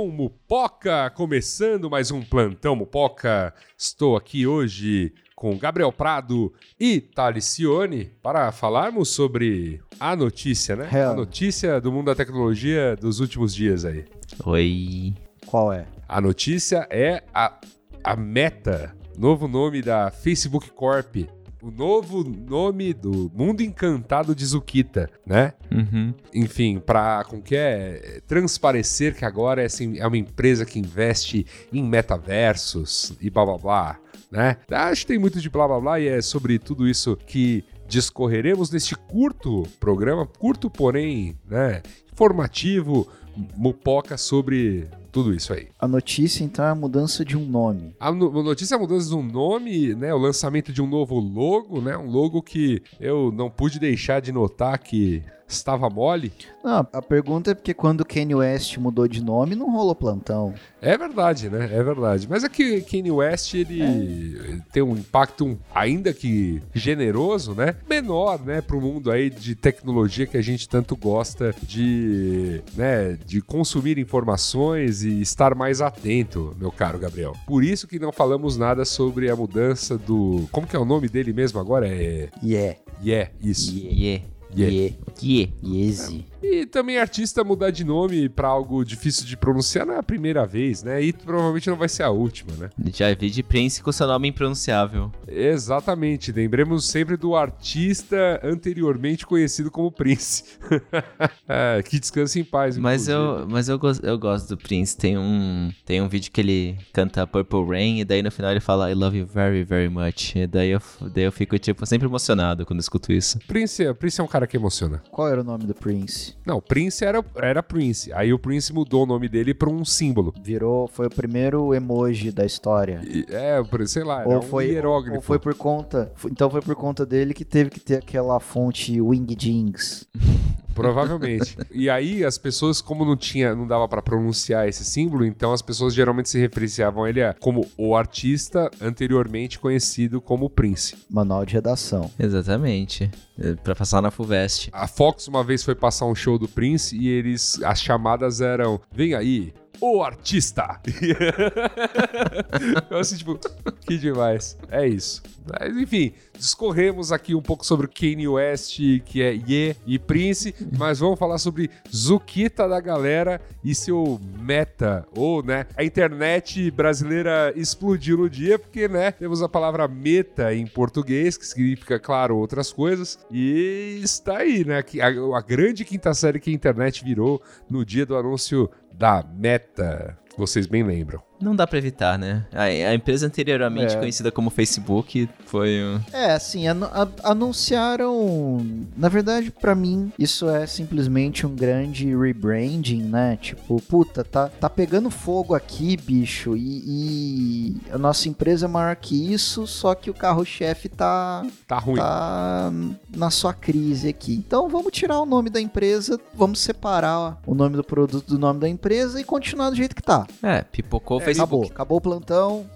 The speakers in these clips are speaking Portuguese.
Plantão Mupoca, começando mais um Plantão Mupoca. Estou aqui hoje com Gabriel Prado e Talicione para falarmos sobre a notícia, né? Real. A notícia do mundo da tecnologia dos últimos dias aí. Oi. Qual é? A notícia é a, a Meta, novo nome da Facebook Corp. O novo nome do mundo encantado de Zukita, né? Uhum. enfim, para com que é transparecer que agora é, é uma empresa que investe em metaversos e blá blá blá, né? Acho que tem muito de blá blá blá e é sobre tudo isso que discorreremos neste curto programa, curto porém, né, informativo, mupoca sobre tudo isso aí. A notícia, então, é a mudança de um nome. A no- notícia é a mudança de um nome, né? O lançamento de um novo logo, né? Um logo que eu não pude deixar de notar que estava mole. Não, a pergunta é porque quando o Kanye West mudou de nome, não rolou plantão. É verdade, né? É verdade. Mas é que Kanye West, ele tem um impacto, ainda que generoso, né? Menor, né? Pro mundo aí de tecnologia que a gente tanto gosta de, né? De consumir informações e estar mais atento, meu caro Gabriel. Por isso que não falamos nada sobre a mudança do... Como que é o nome dele mesmo agora? É... Yeah. Yeah, isso. Yeah. Yeah. Yeah. Yeah. Yeezy. E também artista mudar de nome pra algo difícil de pronunciar não é a primeira vez, né? E provavelmente não vai ser a última, né? Já vi de Prince com seu nome impronunciável. Exatamente. Lembremos sempre do artista anteriormente conhecido como Prince. É, que descanse em paz. Mas eu, mas eu, gosto, eu gosto do Prince. Tem um, tem um vídeo que ele canta Purple Rain e daí no final ele fala I love you very, very much. E daí eu, daí eu fico, tipo, sempre emocionado quando escuto isso. Prince, Prince é um cara que emociona. Qual era o nome do Prince? Não, Prince era, era Prince. Aí o Prince mudou o nome dele pra um símbolo. Virou, foi o primeiro emoji da história. E- É, sei lá, era Ou um foi, hierógrafo. ou foi por conta. Então foi por conta dele que teve que ter aquela fonte Wing Jeans. Provavelmente. e aí as pessoas, como não tinha, não dava pra pronunciar esse símbolo, então as pessoas geralmente se referenciavam a ele a- como o artista anteriormente conhecido como Prince. Manual de redação. Exatamente. É, Pra passar na Fulvest. A Fox uma vez foi passar um show do Prince e eles as chamadas eram: "Vem aí, o artista". Eu assim, tipo, que demais. É isso. Mas, enfim, discorremos aqui um pouco sobre Kanye West, que é Ye e Prince, mas vamos falar sobre Zukita da galera e seu meta, ou, né, a internet brasileira explodiu no dia, porque, né, temos a palavra meta em português, que significa, claro, outras coisas, e está aí, né, a, a grande quinta série que a internet virou no dia do anúncio da meta. Vocês bem lembram. Não dá pra evitar, né? A, a empresa anteriormente É. conhecida como Facebook foi um... É, assim, anu- a- anunciaram. Na verdade, pra mim, isso é simplesmente um grande rebranding, né? Tipo, puta, tá, tá pegando fogo aqui, bicho, e, e a nossa empresa é maior que isso, só que o carro-chefe tá, Tá ruim. tá na sua crise aqui. Então vamos tirar o nome da empresa, vamos separar o nome do produto do nome da empresa e continuar do jeito que tá. É, pipocou o Acabou, Facebook. acabou o plantão.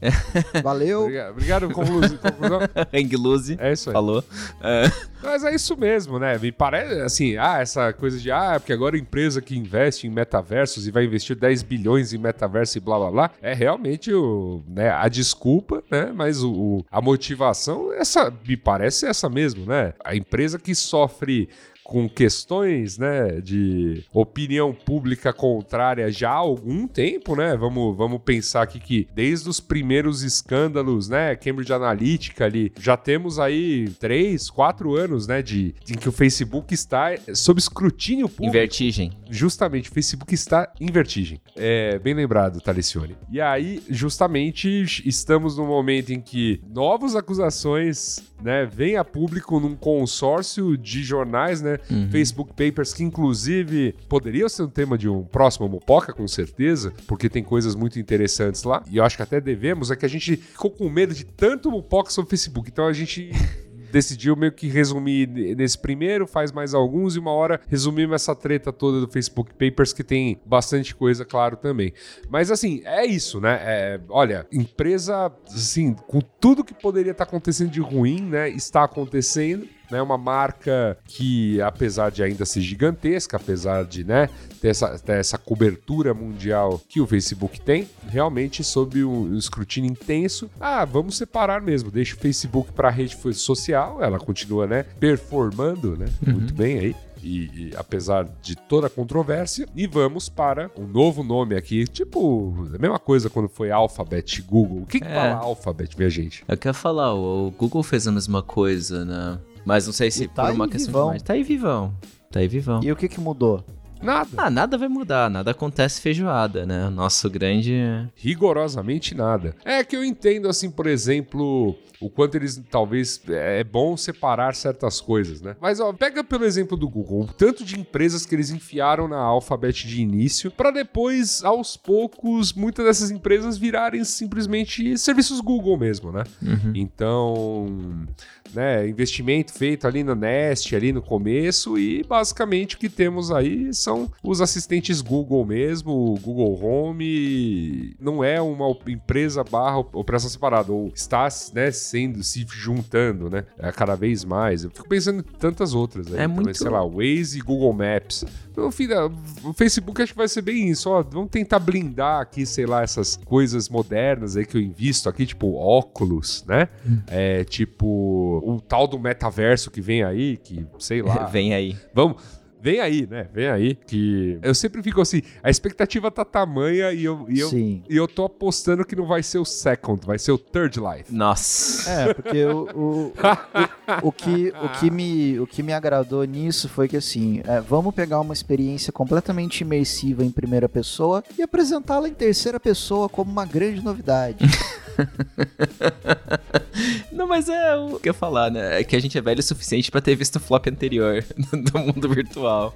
Valeu. Obrigado, obrigado conclusão. conclusão. Hang loose. É isso aí. Falou. É. Mas é isso mesmo, né? Me parece assim, ah, essa coisa de, ah, porque agora a empresa que investe em metaversos e vai investir 10 bilhões em metaverso e blá blá blá, é realmente o, né, a desculpa, né? Mas o, o- a motivação, essa me parece essa mesmo, né? A empresa que sofre com questões, né, de opinião pública contrária já há algum tempo, né? Vamos, vamos pensar aqui que desde os primeiros escândalos, né, Cambridge Analytica ali, já temos aí três, quatro anos, né, de, em que o Facebook está sob escrutínio público. Em vertigem. Justamente, o Facebook está em vertigem. É bem lembrado, Talicione. E aí, justamente, estamos no momento em que novas acusações, né, vêm a público num consórcio de jornais, né, Facebook Papers, que inclusive poderia ser um tema de um próximo Mopoca, com certeza, porque tem coisas muito interessantes lá. E eu acho que até devemos, é que a gente ficou com medo de tanto Mopoca sobre Facebook. Então a gente decidiu meio que resumir nesse primeiro, faz mais alguns, e uma hora resumimos essa treta toda do Facebook Papers, que tem bastante coisa, claro, também. Mas assim, é isso, né? É, olha, empresa, assim, com tudo que poderia estar acontecendo de ruim, né? Está acontecendo né, uma marca que, apesar de ainda ser gigantesca, apesar de né, ter, essa, ter essa cobertura mundial que o Facebook tem, realmente sob um escrutínio intenso, ah, vamos separar mesmo, deixa o Facebook para a rede social, ela continua né, performando né, muito bem aí. E, e, apesar de toda a controvérsia, e vamos para um novo nome aqui, tipo, a mesma coisa quando foi Alphabet, Google. O que, que É. fala Alphabet, minha gente? Eu quero falar, o Google fez a mesma coisa, né? Mas não sei se tá por uma questão vivão. de imagem. Tá aí vivão. Tá aí vivão. E o que que mudou? Nada. Ah, nada vai mudar, nada acontece feijoada, né? O nosso grande. rigorosamente nada. É que eu entendo, assim, por exemplo, o quanto eles talvez é bom separar certas coisas, né? Mas ó, pega pelo exemplo do Google, o tanto de empresas que eles enfiaram na Alphabet de início, para depois, aos poucos, muitas dessas empresas virarem simplesmente serviços Google mesmo, né? Então, né, investimento feito ali na Nest, ali no começo, e basicamente o que temos aí são os assistentes Google mesmo, o Google Home, não é uma empresa barra op- operação separada, ou está né, sendo, se juntando, né, é, cada vez mais. Eu fico pensando em tantas outras aí, É também, muito- sei lá, Waze e Google Maps. No fim, da- o Facebook acho que vai ser bem isso, ó, vamos tentar blindar aqui, sei lá, essas coisas modernas aí que eu invisto aqui, tipo óculos, né? É, tipo, o tal do metaverso que vem aí, que sei lá. Vem aí. Vamos. Vem aí, né? Vem aí. Que eu sempre fico assim, a expectativa tá tamanha e eu, e eu, Sim. e eu tô apostando que não vai ser o second, vai ser o third life. Nossa. É, porque o, o, o, o que, o, que me, o que me agradou nisso foi que, assim, é, vamos pegar uma experiência completamente imersiva em primeira pessoa e apresentá-la em terceira pessoa como uma grande novidade. Não, mas é o que eu ia falar, né? É que a gente é velho o suficiente pra ter visto o flop anterior do mundo virtual.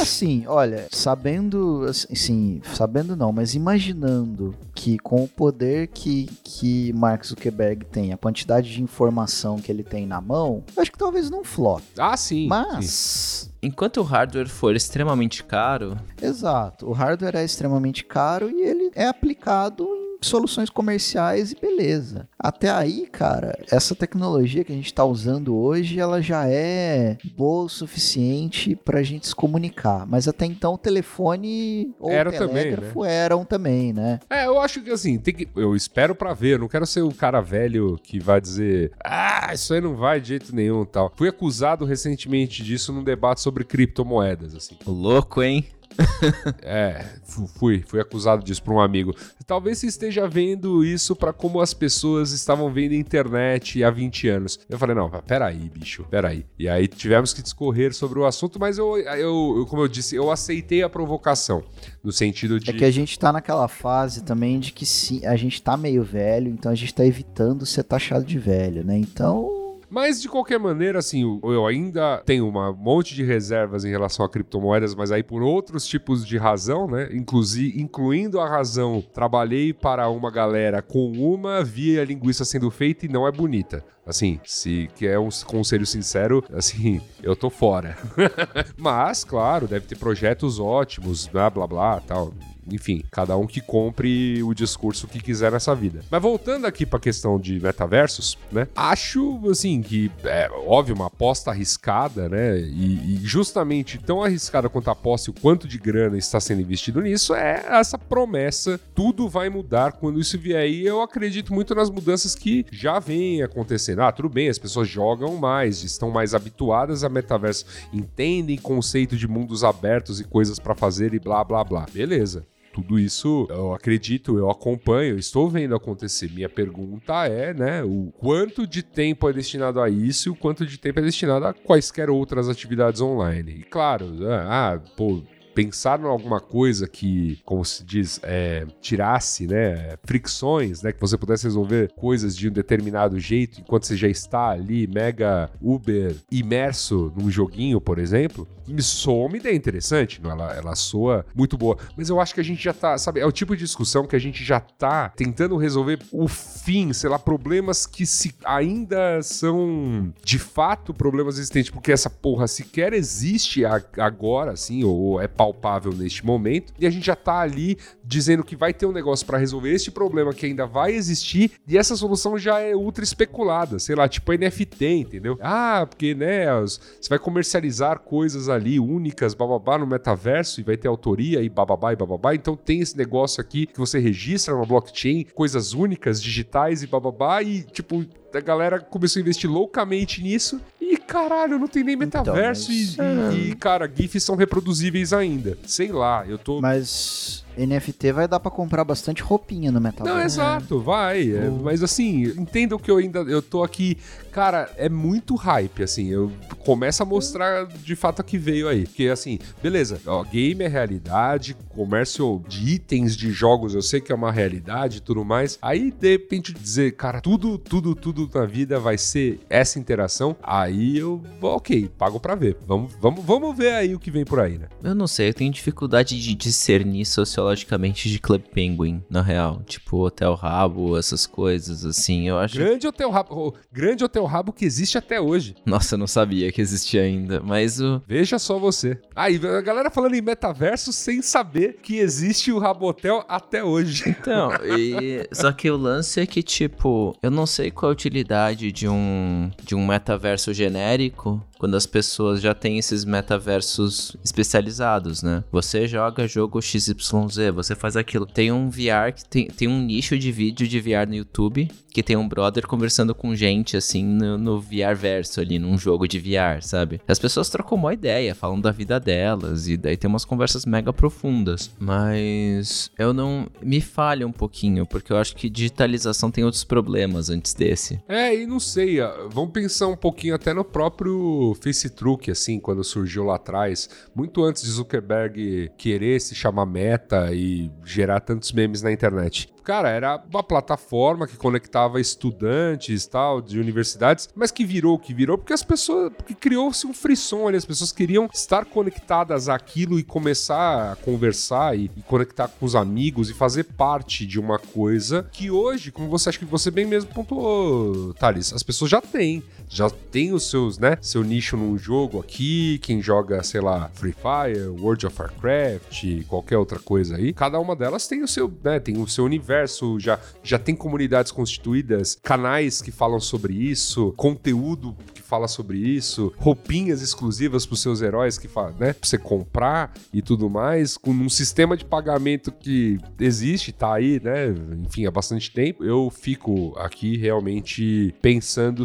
Assim, olha, sabendo, assim, sabendo não, mas imaginando que com o poder que, que Mark Zuckerberg tem, a quantidade de informação que ele tem na mão, acho que talvez não flop. Ah, sim. sim. Mas, Enquanto o hardware for extremamente caro, exato, o hardware é extremamente caro e ele é aplicado em soluções comerciais e beleza. Até aí, cara, essa tecnologia que a gente está usando hoje, ela já é boa o suficiente pra gente se comunicar. Mas até então o telefone ou Era o também, telégrafo eram também, né? É, eu acho que assim, tem que, eu espero pra ver, eu não quero ser o cara velho que vai dizer, ah, isso aí não vai de jeito nenhum, tal. Fui acusado recentemente disso num debate sobre criptomoedas, assim. o louco, hein? É, fu- fui, fui acusado disso por um amigo. Talvez você esteja vendo isso pra como as pessoas estavam vendo a internet há 20 anos. Eu falei, não, peraí, bicho, peraí. E aí tivemos que discorrer sobre o assunto, mas eu, eu- como eu disse, eu aceitei a provocação. No sentido de. É que a gente tá naquela fase também de que sim, a gente tá meio velho, então a gente tá evitando ser taxado de velho, né? Então, Mas de qualquer maneira, assim, eu- ainda tenho um monte de reservas em relação a criptomoedas, mas aí por outros tipos de razão, né? Inclusive, incluindo a razão, trabalhei para uma galera com uma, vi a linguiça sendo feita e não é bonita. Assim, se quer um conselho sincero, assim, eu tô fora. mas, claro, deve ter projetos ótimos, blá blá blá, tal. Enfim, cada um que compre o discurso que quiser nessa vida. Mas voltando aqui pra questão de metaversos, né? Acho, assim, que é óbvio, uma aposta arriscada, né? E, e justamente tão arriscada quanto a aposta e o quanto de grana está sendo investido nisso é essa promessa. Tudo vai mudar quando isso vier aí. Eu acredito muito nas mudanças que já vêm acontecendo. Ah, tudo bem, as pessoas jogam mais, estão mais habituadas a metaverso, entendem conceito de mundos abertos e coisas para fazer e blá blá blá. Beleza. Tudo isso eu acredito, eu acompanho, eu estou vendo acontecer. Minha pergunta é, né, o quanto de tempo é destinado a isso e o quanto de tempo é destinado a quaisquer outras atividades online. E claro, ah, pô, pensar em alguma coisa que, como se diz, é, tirasse, né, fricções, né, que você pudesse resolver coisas de um determinado jeito enquanto você já está ali mega uber imerso num joguinho, por exemplo, me soa uma ideia interessante, não? Ela, ela soa muito boa. Mas eu acho que a gente já tá, sabe, é o tipo de discussão que a gente já tá tentando resolver o fim, sei lá, problemas que se ainda são de fato problemas existentes, porque essa porra sequer existe agora, assim, ou é palpável neste momento, e a gente já tá ali dizendo que vai ter um negócio para resolver este problema que ainda vai existir, e essa solução já é ultra especulada, sei lá, tipo NFT, entendeu? Ah, porque, né, você vai comercializar coisas ali únicas, bababá, no metaverso, e vai ter autoria e bababá e bababá, então tem esse negócio aqui que você registra na blockchain, coisas únicas, digitais e bababá, e tipo, a galera começou a investir loucamente nisso. E caralho, não tem nem então, metaverso então, mas... e, e, e, cara, GIFs são reproduzíveis ainda. Sei lá, eu tô. Mas NFT vai dar para comprar bastante roupinha no metaverso. Não, exato, vai. É, mas assim, entendam que eu ainda eu tô aqui, cara, é muito hype, assim. Eu começo a mostrar de fato a que veio aí. Porque assim, beleza, ó, game é realidade, comércio de itens de jogos, eu sei que é uma realidade e tudo mais. Aí de repente dizer, cara, tudo, tudo, tudo na vida vai ser essa interação. Aí eu, ok, pago para ver. Vamos, vamos, vamos ver aí o que vem por aí, né? Eu não sei, eu tenho dificuldade de discernir sociologicamente logicamente de Club Penguin, na real. Tipo, Hotel Rabo, essas coisas, assim, eu acho... Grande Hotel Rabo, grande Hotel Rabo que existe até hoje. Nossa, eu não sabia que existia ainda, mas o... Veja só você. Aí, ah, a galera falando em metaverso sem saber que existe o Rabotel até hoje. Então, e... só que o lance é que, tipo, eu não sei qual a utilidade de um, de um metaverso genérico quando as pessoas já têm esses metaversos especializados, né? Você joga jogo XYZ, você faz aquilo. Tem um VR que tem, tem um nicho de vídeo de VR no YouTube que tem um brother conversando com gente assim no, no VR verso ali, num jogo de VR, sabe? As pessoas trocam uma ideia, falam da vida delas e daí tem umas conversas mega profundas. Mas eu não. Me falha um pouquinho, porque eu acho que digitalização tem outros problemas antes desse. É, e não sei, vamos pensar um pouquinho até no próprio Face Truque, assim, quando surgiu lá atrás, muito antes de Zuckerberg querer se chamar Meta e gerar tantos memes na internet cara, era uma plataforma que conectava estudantes tal, de universidades, mas que virou o que virou porque as pessoas. Porque criou-se um frisson ali, as pessoas queriam estar conectadas àquilo e começar a conversar e, e, conectar com os amigos e fazer parte de uma coisa que hoje, como você acha que você bem mesmo pontuou, Thales, as pessoas já têm. Já tem os seus, né? Seu nicho num jogo aqui, quem joga, sei lá, Free Fire, World of Warcraft, qualquer outra coisa aí. Cada uma delas tem o seu, né? Tem o seu universo universo, já, já tem comunidades constituídas, canais que falam sobre isso, conteúdo que fala sobre isso, roupinhas exclusivas para os seus heróis que né, pra você comprar e tudo mais, com um sistema de pagamento que existe, tá aí, né? Enfim, há bastante tempo. Eu fico aqui realmente pensando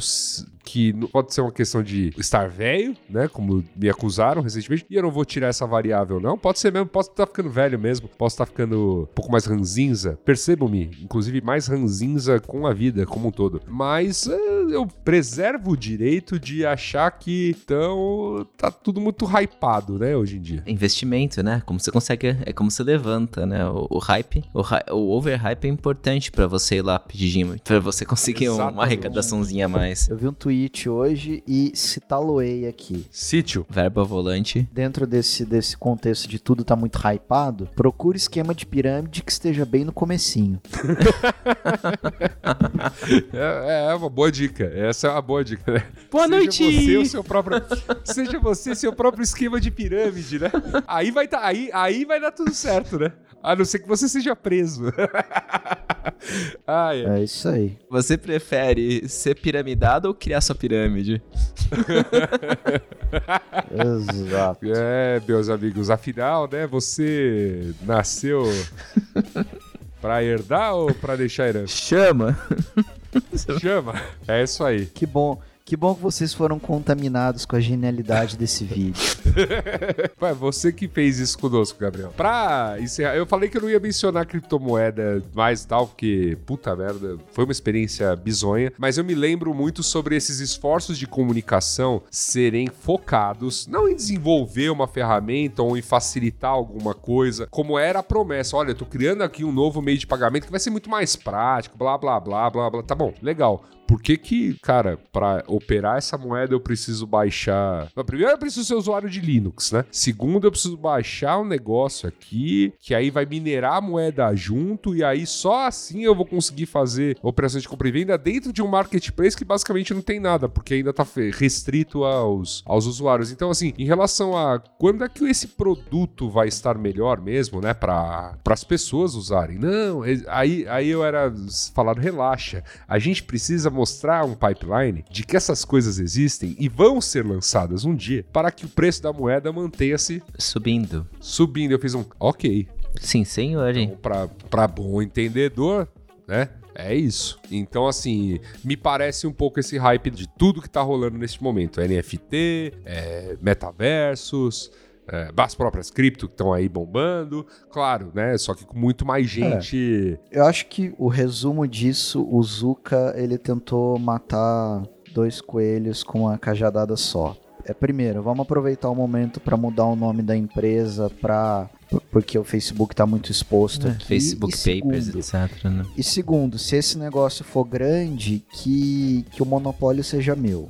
que pode ser uma questão de estar velho, né? Como me acusaram recentemente. E eu não vou tirar essa variável, não. Pode ser mesmo, posso estar ficando velho mesmo, posso estar ficando um pouco mais ranzinza. Percebam-me, inclusive mais ranzinza com a vida como um todo. Mas é, eu preservo o direito de achar que então tá tudo muito hypado, né, hoje em dia. Investimento, né? Como você consegue, é como você levanta, né? O, o hype, o, o overhype é importante para você ir lá pedir, para você conseguir Exatamente. uma arrecadaçãozinha a mais. Eu vi um tweet tweet hoje e citá-lo-ei aqui. Sítio. Verbo volante. Dentro desse, desse contexto de tudo tá muito hypado, procure esquema de pirâmide que esteja bem no comecinho. é, é, uma boa dica. Essa é uma boa dica, né? Boa seja noite! Você o seu próprio, seja você seu próprio esquema de pirâmide, né? Aí vai, tá, aí, aí vai dar tudo certo, né? A não ser que você seja preso. ah, é. é isso aí. Você prefere ser piramidado ou criar sua pirâmide? Exato. É, meus amigos, afinal, né, você nasceu pra herdar ou pra deixar herança? Chama. Chama. É isso aí. Que bom. Que bom que vocês foram contaminados com a genialidade desse vídeo. Foi você que fez isso conosco, Gabriel. Pra encerrar, eu falei que eu não ia mencionar criptomoeda mais e tal, porque, puta merda, foi uma experiência bizonha. Mas eu me lembro muito sobre esses esforços de comunicação serem focados não em desenvolver uma ferramenta ou em facilitar alguma coisa, como era a promessa. Olha, eu tô criando aqui um novo meio de pagamento que vai ser muito mais prático, blá, blá, blá, blá, blá. Tá bom, legal. Por que que, cara, para operar essa moeda eu preciso baixar... Primeiro eu preciso ser usuário de Linux, né? Segundo eu preciso baixar um negócio aqui, que aí vai minerar a moeda junto e aí só assim eu vou conseguir fazer operações de compra e venda dentro de um marketplace que basicamente não tem nada, porque ainda tá restrito aos, aos usuários. Então, assim, em relação a quando é que esse produto vai estar melhor mesmo, né, para as pessoas usarem? Não, aí, aí eu era falado, relaxa, a gente precisa mostrar um pipeline de que essas coisas existem e vão ser lançadas um dia para que o preço da moeda mantenha-se Subindo. subindo. Eu fiz um ok. Sim, senhor, hein? Então, pra bom entendedor, né? É isso. Então, assim, me parece um pouco esse hype de tudo que tá rolando neste momento. NFT, é, metaversos, é, as próprias cripto que estão aí bombando. Claro, né? Só que com muito mais gente. Eu acho que o resumo disso, o Zuka, ele tentou matar dois coelhos com uma cajadada só. É, primeiro, vamos aproveitar o momento para mudar o nome da empresa para porque o Facebook está muito exposto aqui. Facebook E Papers, segundo- etc. Né? E segundo, se esse negócio for grande, que, que o monopólio seja meu.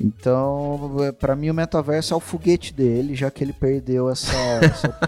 Então, para mim o metaverso é o foguete dele, já que ele perdeu essa essa,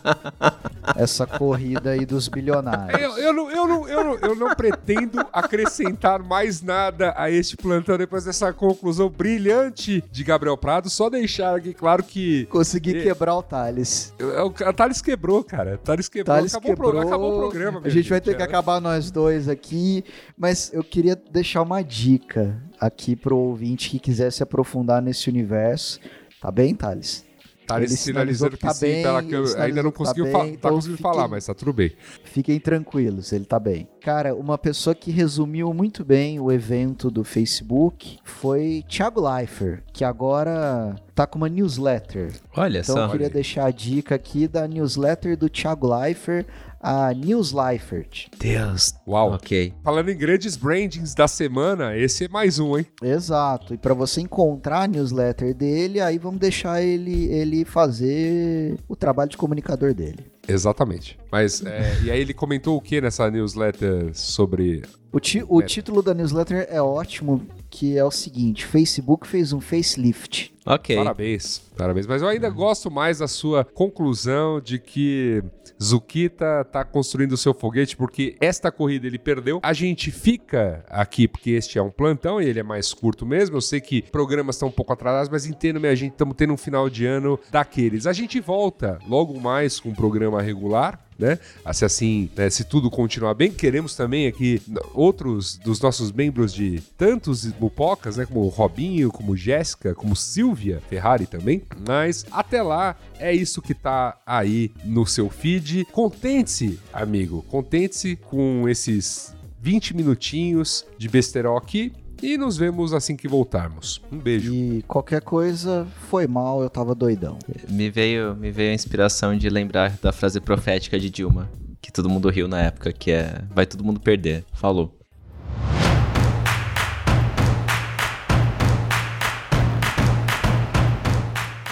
essa corrida aí dos bilionários. Eu, eu, não, eu, não, eu, não, eu não pretendo acrescentar mais nada a este plantão depois dessa conclusão brilhante de Gabriel Prado. Só deixar aqui claro que Consegui É. quebrar o Thales. o Thales quebrou, cara. Thales quebrou. Thales acabou, pro- quebrou. acabou o programa. A minha gente vai ter é. que acabar nós dois aqui, mas eu queria deixar uma dica aqui pro ouvinte que quiser se aprofundar nesse universo. Tá bem, Thales? Thales Ele sinalizou sinalizando que que tá sim, bem, pela que eu ele ainda não tá conseguiu, bem, fa- tá então conseguindo fiquem- falar, mas tá tudo bem. Fiquem tranquilos, ele tá bem. Cara, uma pessoa que resumiu muito bem o evento do Facebook foi Thiago Leifert, que agora tá com uma newsletter. Olha Então só. eu queria deixar a dica aqui da newsletter do Thiago Leifert, a News Leifert. Deus. Uau. Ok. Falando em grandes brandings da semana, esse é mais um, hein? Exato. E para você encontrar a newsletter dele, aí vamos deixar ele ele fazer o trabalho de comunicador dele. Exatamente. Mas, é, e aí ele comentou o que nessa newsletter sobre... O, ti- o É. título da newsletter é ótimo, que é o seguinte: Facebook fez um facelift. Ok. Parabéns, parabéns. Mas eu ainda gosto mais da sua conclusão de que Zukita tá construindo o seu foguete porque esta corrida ele perdeu. A gente fica aqui porque este é um plantão e ele é mais curto mesmo. Eu sei que programas estão um pouco atrasados, mas entendo, minha gente, estamos tendo um final de ano daqueles. A gente volta logo mais com um programa regular. Né? Se assim, né, se tudo continuar bem, queremos também aqui outros dos nossos membros de tantos mupocas, né, como Robinho, como Jéssica, como Silvia Ferrari também. Mas até lá é isso que tá aí no seu feed. Contente-se, amigo, contente-se com esses 20 minutinhos de besterol aqui e nos vemos assim que voltarmos. Um beijo. E qualquer coisa foi mal, eu tava doidão. Me veio, me veio a inspiração de lembrar da frase profética de Dilma, que todo mundo riu na época, que é vai todo mundo perder. Falou.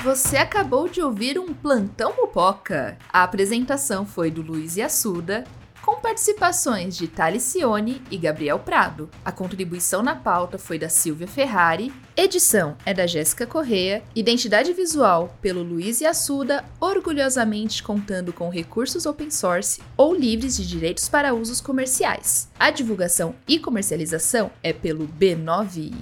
Você acabou de ouvir um Plantão Mupoca. A apresentação foi do Luiz Assuda, com participações de Talicione e Gabriel Prado. A contribuição na pauta foi da Silvia Ferrari, edição é da Jéssica Correa, identidade visual pelo Luiz Assuda, orgulhosamente contando com recursos open source ou livres de direitos para usos comerciais. A divulgação e comercialização é pelo B9.